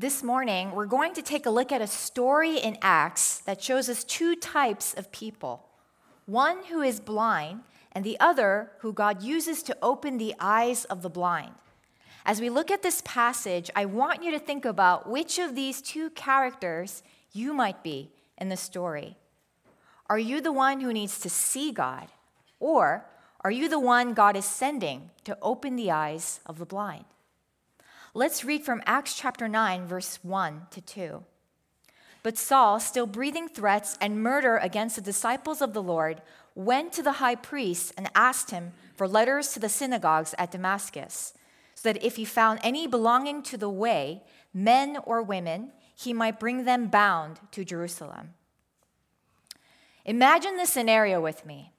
This morning, we're going to take a look at a story in Acts that shows us two types of people one who is blind, and the other who God uses to open the eyes of the blind. As we look at this passage, I want you to think about which of these two characters you might be in the story. Are you the one who needs to see God? Or are you the one God is sending to open the eyes of the blind? Let's read from Acts chapter 9, verse 1 to 2. But Saul, still breathing threats and murder against the disciples of the Lord, went to the high priest and asked him for letters to the synagogues at Damascus so that if he found any belonging to the way, men or women, he might bring them bound to Jerusalem. Imagine the scenario with me.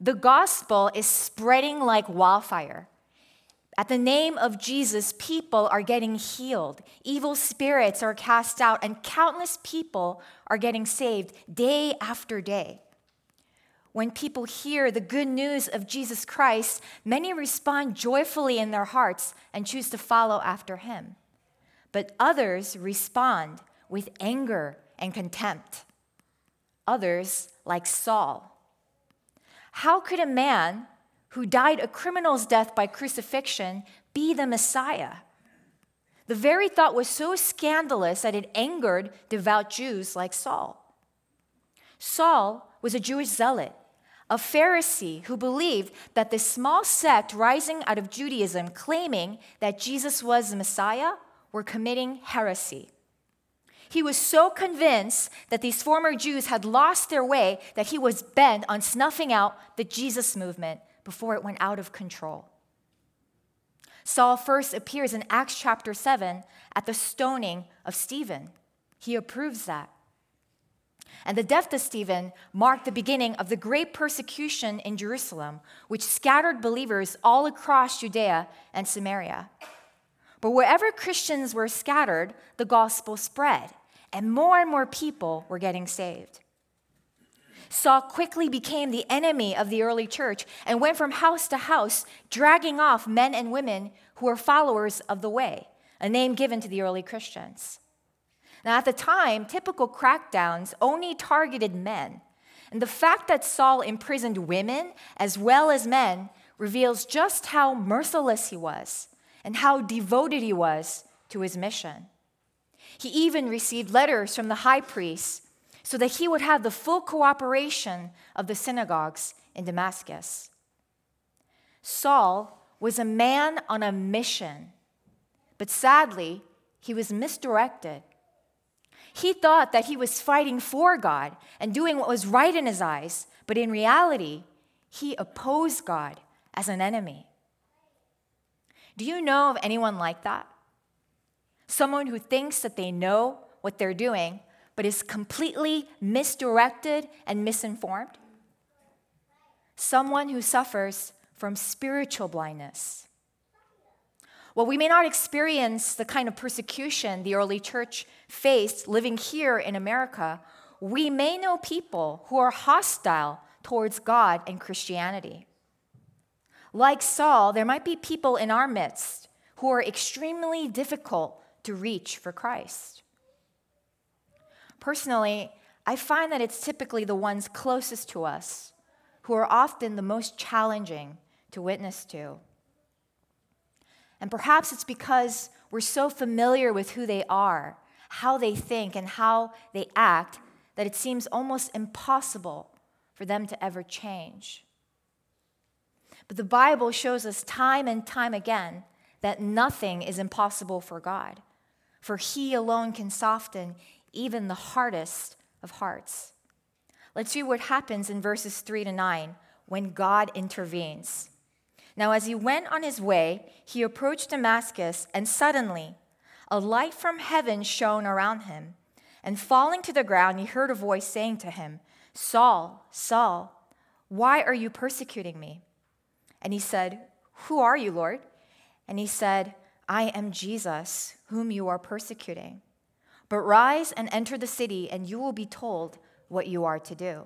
The gospel is spreading like wildfire. At the name of Jesus, people are getting healed, evil spirits are cast out, and countless people are getting saved day after day. When people hear the good news of Jesus Christ, many respond joyfully in their hearts and choose to follow after him. But others respond with anger and contempt. Others, like Saul. How could a man who died a criminal's death by crucifixion be the Messiah? The very thought was so scandalous that it angered devout Jews like Saul. Saul was a Jewish zealot a Pharisee who believed that this small sect rising out of Judaism claiming that Jesus was the Messiah were committing heresy. He was so convinced that these former Jews had lost their way that he was bent on snuffing out the Jesus movement before it went out of control. Saul first appears in Acts chapter 7 at the stoning of Stephen. He approves that. And the death of Stephen marked the beginning of the great persecution in Jerusalem, which scattered believers all across Judea and Samaria. But wherever Christians were scattered, the gospel spread, and more and more people were getting saved. Saul quickly became the enemy of the early church and went from house to house, dragging off men and women who were followers of the way, a name given to the early Christians. Now, at the time, typical crackdowns only targeted men. And the fact that Saul imprisoned women as well as men reveals just how merciless he was and how devoted he was to his mission. He even received letters from the high priest so that he would have the full cooperation of the synagogues in Damascus. Saul was a man on a mission, but sadly, he was misdirected he thought that he was fighting for God and doing what was right in his eyes, but in reality, he opposed God as an enemy. Do you know of anyone like that? Someone who thinks that they know what they're doing, but is completely misdirected and misinformed? Someone who suffers from spiritual blindness. While we may not experience the kind of persecution the early church faced living here in America, we may know people who are hostile towards God and Christianity. Like Saul, there might be people in our midst who are extremely difficult to reach for Christ. Personally, I find that it's typically the ones closest to us who are often the most challenging to witness to. And perhaps it's because we're so familiar with who they are, how they think, and how they act that it seems almost impossible for them to ever change. But the Bible shows us time and time again that nothing is impossible for God, for He alone can soften even the hardest of hearts. Let's see what happens in verses 3 to 9 when God intervenes. Now, as he went on his way, he approached Damascus, and suddenly a light from heaven shone around him. And falling to the ground, he heard a voice saying to him, Saul, Saul, why are you persecuting me? And he said, Who are you, Lord? And he said, I am Jesus, whom you are persecuting. But rise and enter the city, and you will be told what you are to do.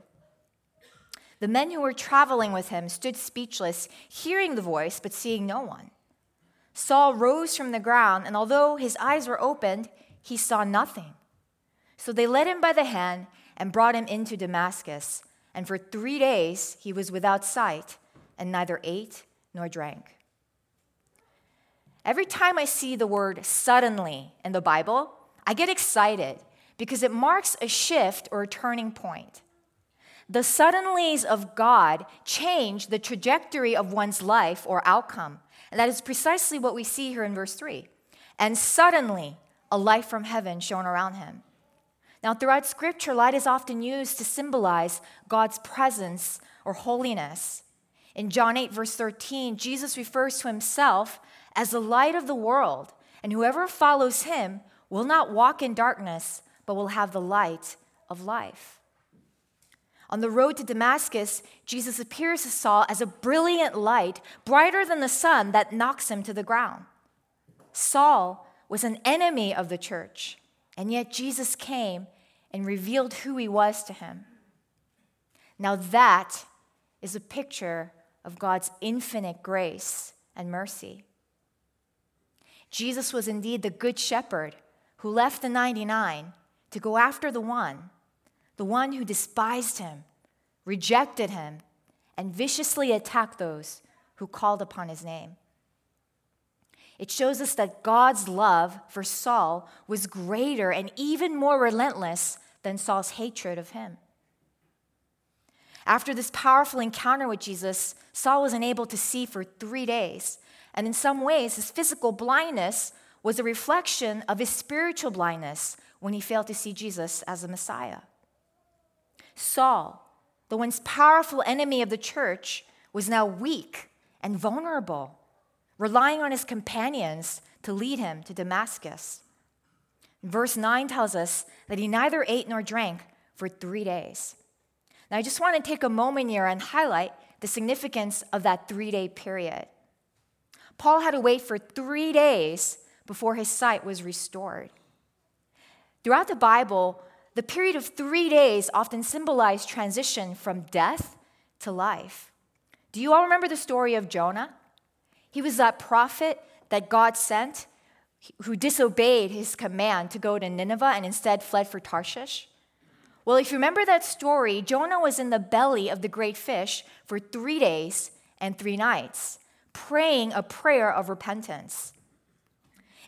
The men who were traveling with him stood speechless, hearing the voice, but seeing no one. Saul rose from the ground, and although his eyes were opened, he saw nothing. So they led him by the hand and brought him into Damascus. And for three days he was without sight and neither ate nor drank. Every time I see the word suddenly in the Bible, I get excited because it marks a shift or a turning point. The suddenlies of God change the trajectory of one's life or outcome. And that is precisely what we see here in verse 3. And suddenly, a light from heaven shone around him. Now, throughout Scripture, light is often used to symbolize God's presence or holiness. In John 8, verse 13, Jesus refers to himself as the light of the world, and whoever follows him will not walk in darkness, but will have the light of life. On the road to Damascus, Jesus appears to Saul as a brilliant light, brighter than the sun, that knocks him to the ground. Saul was an enemy of the church, and yet Jesus came and revealed who he was to him. Now, that is a picture of God's infinite grace and mercy. Jesus was indeed the good shepherd who left the 99 to go after the one, the one who despised him, rejected him, and viciously attacked those who called upon his name. It shows us that God's love for Saul was greater and even more relentless than Saul's hatred of him. After this powerful encounter with Jesus, Saul was unable to see for three days. And in some ways, his physical blindness was a reflection of his spiritual blindness when he failed to see Jesus as the Messiah. Saul, the once powerful enemy of the church, was now weak and vulnerable, relying on his companions to lead him to Damascus. Verse 9 tells us that he neither ate nor drank for three days. Now, I just want to take a moment here and highlight the significance of that three day period. Paul had to wait for three days before his sight was restored. Throughout the Bible, the period of three days often symbolized transition from death to life. Do you all remember the story of Jonah? He was that prophet that God sent who disobeyed his command to go to Nineveh and instead fled for Tarshish? Well, if you remember that story, Jonah was in the belly of the great fish for three days and three nights, praying a prayer of repentance.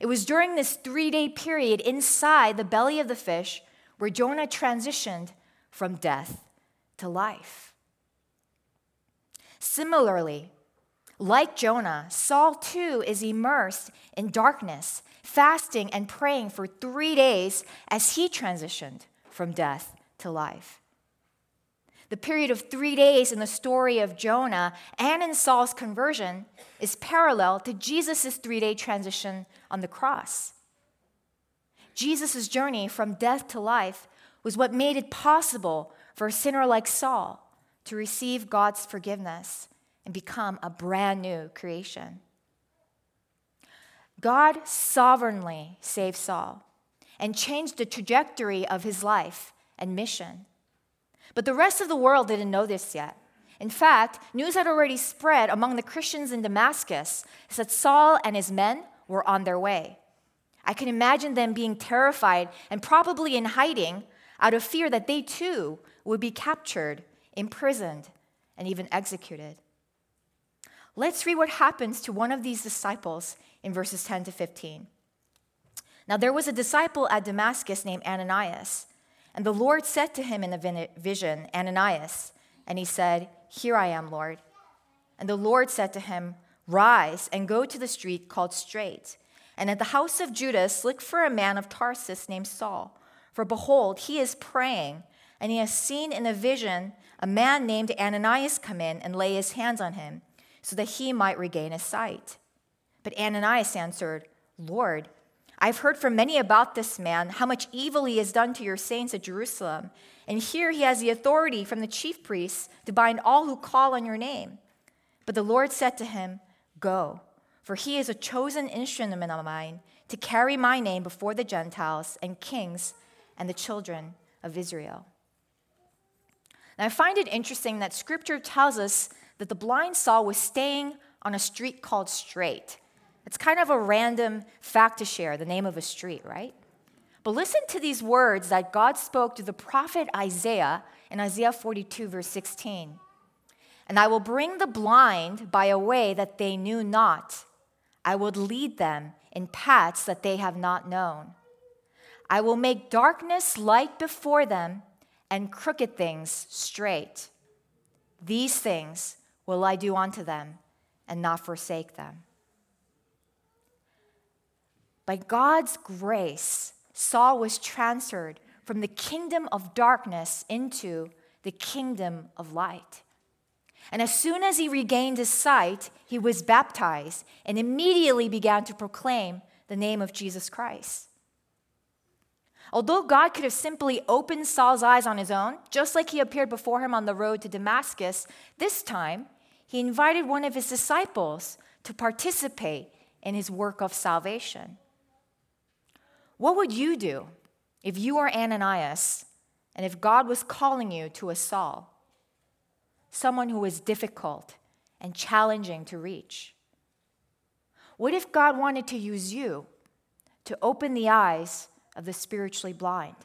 It was during this three day period inside the belly of the fish where Jonah transitioned from death to life. Similarly, like Jonah, Saul too is immersed in darkness, fasting and praying for three days as he transitioned from death to life. The period of three days in the story of Jonah and in Saul's conversion is parallel to Jesus' three day transition on the cross. Jesus' journey from death to life was what made it possible for a sinner like Saul to receive God's forgiveness and become a brand new creation. God sovereignly saved Saul and changed the trajectory of his life and mission. But the rest of the world didn't know this yet. In fact, news had already spread among the Christians in Damascus that Saul and his men were on their way. I can imagine them being terrified and probably in hiding out of fear that they too would be captured, imprisoned, and even executed. Let's read what happens to one of these disciples in verses 10 to 15. Now, there was a disciple at Damascus named Ananias, and the Lord said to him in a vision, Ananias, and he said, Here I am, Lord. And the Lord said to him, Rise and go to the street called Straight, and at the house of Judas look for a man of Tarsus named Saul. For behold, he is praying, and he has seen in a vision a man named Ananias come in and lay his hands on him so that he might regain his sight. But Ananias answered, Lord, I've heard from many about this man, how much evil he has done to your saints at Jerusalem. And here he has the authority from the chief priests to bind all who call on your name. But the Lord said to him, Go, for he is a chosen instrument of mine to carry my name before the Gentiles and kings and the children of Israel. Now, I find it interesting that scripture tells us that the blind Saul was staying on a street called Straight. It's kind of a random fact to share, the name of a street, right? But listen to these words that God spoke to the prophet Isaiah in Isaiah 42, verse 16. And I will bring the blind by a way that they knew not. I will lead them in paths that they have not known. I will make darkness light before them and crooked things straight. These things will I do unto them and not forsake them. By God's grace, Saul was transferred from the kingdom of darkness into the kingdom of light. And as soon as he regained his sight, he was baptized and immediately began to proclaim the name of Jesus Christ. Although God could have simply opened Saul's eyes on his own, just like he appeared before him on the road to Damascus, this time he invited one of his disciples to participate in his work of salvation. What would you do if you were Ananias and if God was calling you to a Saul? someone who was difficult and challenging to reach? What if God wanted to use you to open the eyes of the spiritually blind?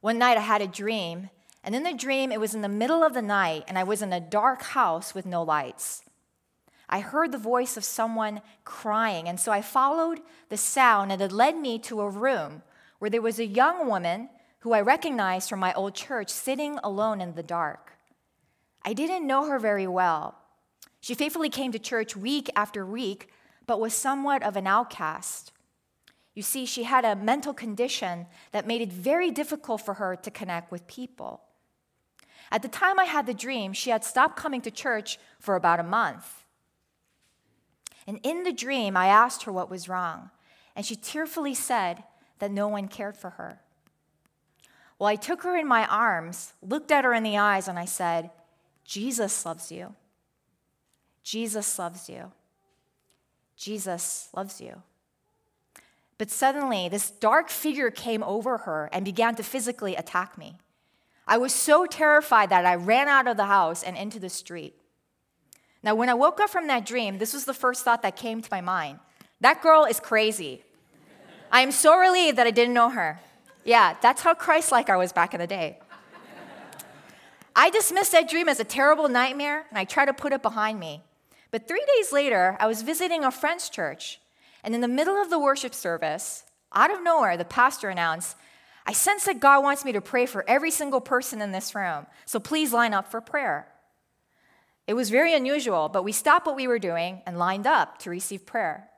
One night I had a dream, and in the dream it was in the middle of the night, and I was in a dark house with no lights. I heard the voice of someone crying, and so I followed the sound, and it led me to a room where there was a young woman who I recognized from my old church, sitting alone in the dark. I didn't know her very well. She faithfully came to church week after week, but was somewhat of an outcast. You see, she had a mental condition that made it very difficult for her to connect with people. At the time I had the dream, she had stopped coming to church for about a month. And in the dream, I asked her what was wrong, and she tearfully said that no one cared for her. Well, I took her in my arms, looked at her in the eyes, and I said, Jesus loves you. Jesus loves you. Jesus loves you. But suddenly, this dark figure came over her and began to physically attack me. I was so terrified that I ran out of the house and into the street. Now, when I woke up from that dream, this was the first thought that came to my mind that girl is crazy. I am so relieved that I didn't know her. Yeah, that's how Christ like I was back in the day. I dismissed that dream as a terrible nightmare and I tried to put it behind me. But three days later, I was visiting a friend's church, and in the middle of the worship service, out of nowhere, the pastor announced, I sense that God wants me to pray for every single person in this room, so please line up for prayer. It was very unusual, but we stopped what we were doing and lined up to receive prayer.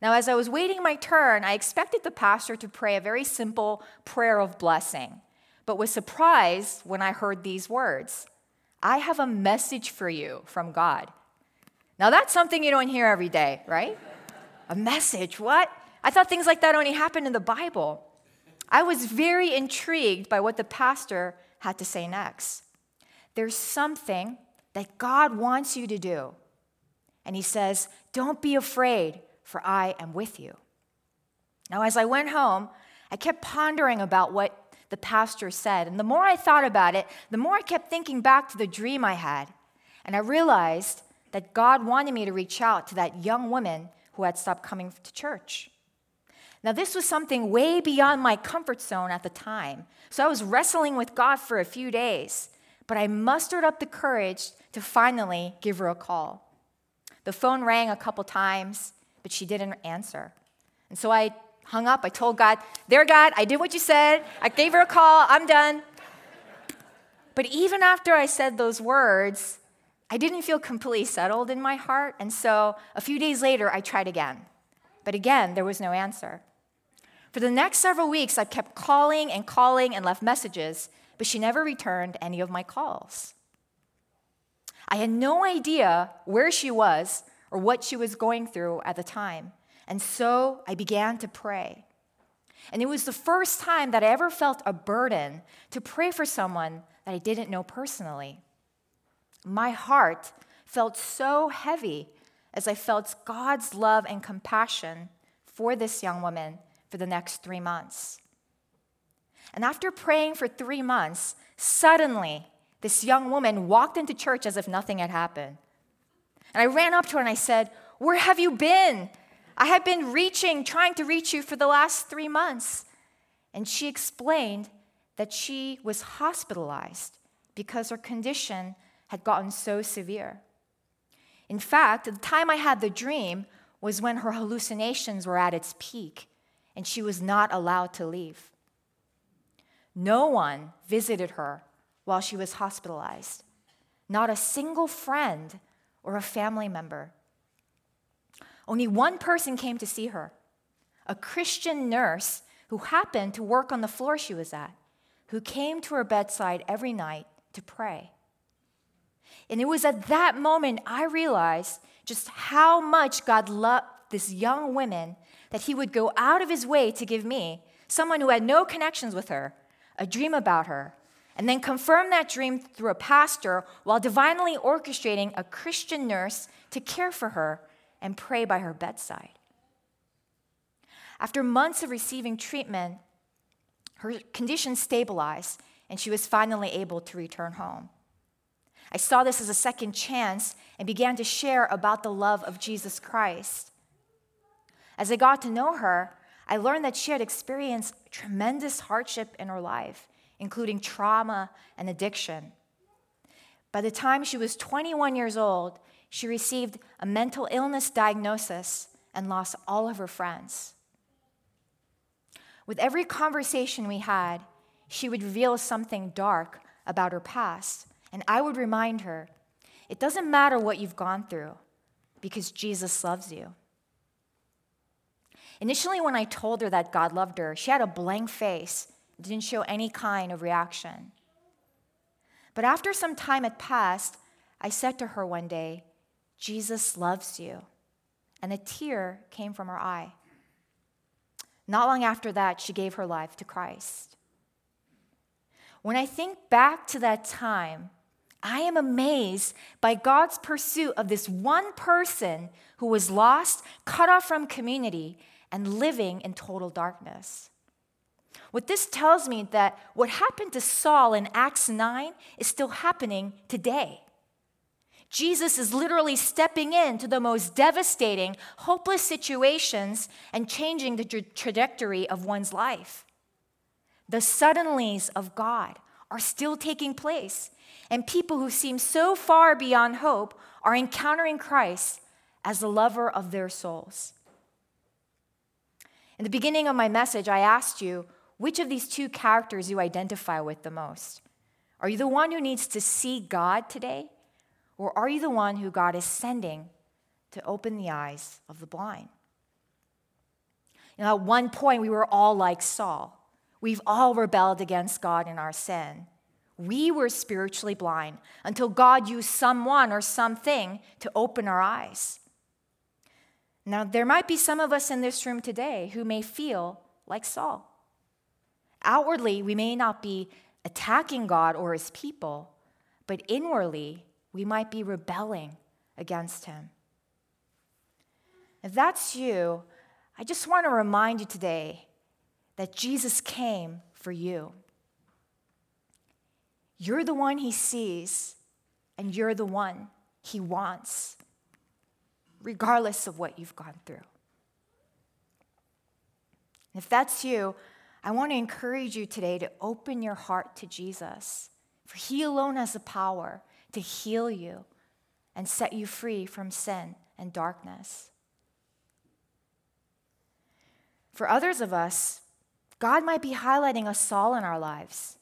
Now, as I was waiting my turn, I expected the pastor to pray a very simple prayer of blessing, but was surprised when I heard these words I have a message for you from God. Now, that's something you don't hear every day, right? a message, what? I thought things like that only happened in the Bible. I was very intrigued by what the pastor had to say next. There's something that God wants you to do. And he says, Don't be afraid for I am with you. Now, as I went home, I kept pondering about what the pastor said. And the more I thought about it, the more I kept thinking back to the dream I had. And I realized that God wanted me to reach out to that young woman who had stopped coming to church. Now, this was something way beyond my comfort zone at the time. So I was wrestling with God for a few days, but I mustered up the courage to finally give her a call. The phone rang a couple times, but she didn't answer. And so I hung up. I told God, There, God, I did what you said. I gave her a call. I'm done. But even after I said those words, I didn't feel completely settled in my heart. And so a few days later, I tried again. But again, there was no answer. For the next several weeks, I kept calling and calling and left messages, but she never returned any of my calls. I had no idea where she was or what she was going through at the time. And so I began to pray. And it was the first time that I ever felt a burden to pray for someone that I didn't know personally. My heart felt so heavy as I felt God's love and compassion for this young woman for the next three months. And after praying for three months, suddenly this young woman walked into church as if nothing had happened. And I ran up to her and I said, Where have you been? I have been reaching, trying to reach you for the last three months. And she explained that she was hospitalized because her condition had gotten so severe. In fact, the time I had the dream was when her hallucinations were at its peak and she was not allowed to leave. No one visited her while she was hospitalized, not a single friend or a family member. Only one person came to see her a Christian nurse who happened to work on the floor she was at, who came to her bedside every night to pray. And it was at that moment I realized just how much God loved this young woman that he would go out of his way to give me, someone who had no connections with her, a dream about her, and then confirm that dream through a pastor while divinely orchestrating a Christian nurse to care for her and pray by her bedside. After months of receiving treatment, her condition stabilized and she was finally able to return home. I saw this as a second chance and began to share about the love of Jesus Christ. As I got to know her, I learned that she had experienced tremendous hardship in her life, including trauma and addiction. By the time she was 21 years old, she received a mental illness diagnosis and lost all of her friends. With every conversation we had, she would reveal something dark about her past, and I would remind her it doesn't matter what you've gone through because Jesus loves you. Initially, when I told her that God loved her, she had a blank face, didn't show any kind of reaction. But after some time had passed, I said to her one day, Jesus loves you. And a tear came from her eye. Not long after that, she gave her life to Christ. When I think back to that time, I am amazed by God's pursuit of this one person who was lost, cut off from community, and living in total darkness. What this tells me that what happened to Saul in Acts 9 is still happening today. Jesus is literally stepping into the most devastating, hopeless situations and changing the tra- trajectory of one's life. The suddenlies of God are still taking place, and people who seem so far beyond hope are encountering Christ as the lover of their souls. In the beginning of my message, I asked you which of these two characters you identify with the most. Are you the one who needs to see God today? Or are you the one who God is sending to open the eyes of the blind? You know, at one point, we were all like Saul. We've all rebelled against God in our sin. We were spiritually blind until God used someone or something to open our eyes. Now, there might be some of us in this room today who may feel like Saul. Outwardly, we may not be attacking God or his people, but inwardly, we might be rebelling against him. If that's you, I just want to remind you today that Jesus came for you. You're the one he sees, and you're the one he wants, regardless of what you've gone through. If that's you, I want to encourage you today to open your heart to Jesus, for he alone has the power to heal you and set you free from sin and darkness. For others of us, God might be highlighting a Saul in our lives.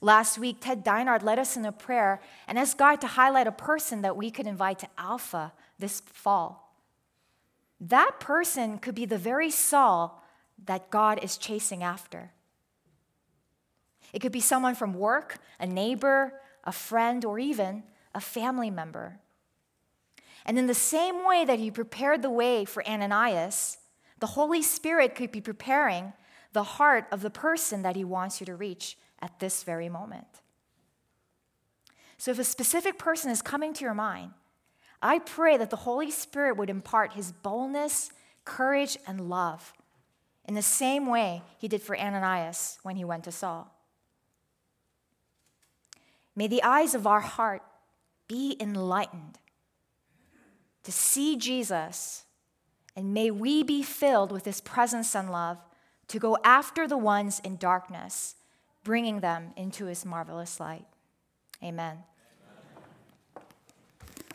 Last week, Ted Deinard led us in a prayer and asked God to highlight a person that we could invite to Alpha this fall. That person could be the very Saul that God is chasing after. It could be someone from work, a neighbor, a friend, or even a family member. And in the same way that he prepared the way for Ananias, the Holy Spirit could be preparing the heart of the person that he wants you to reach at this very moment. So, if a specific person is coming to your mind, I pray that the Holy Spirit would impart his boldness, courage, and love in the same way he did for Ananias when he went to Saul. May the eyes of our heart be enlightened to see Jesus And may we be filled with His presence and love to go after the ones in darkness, bringing them into His marvelous light. Amen.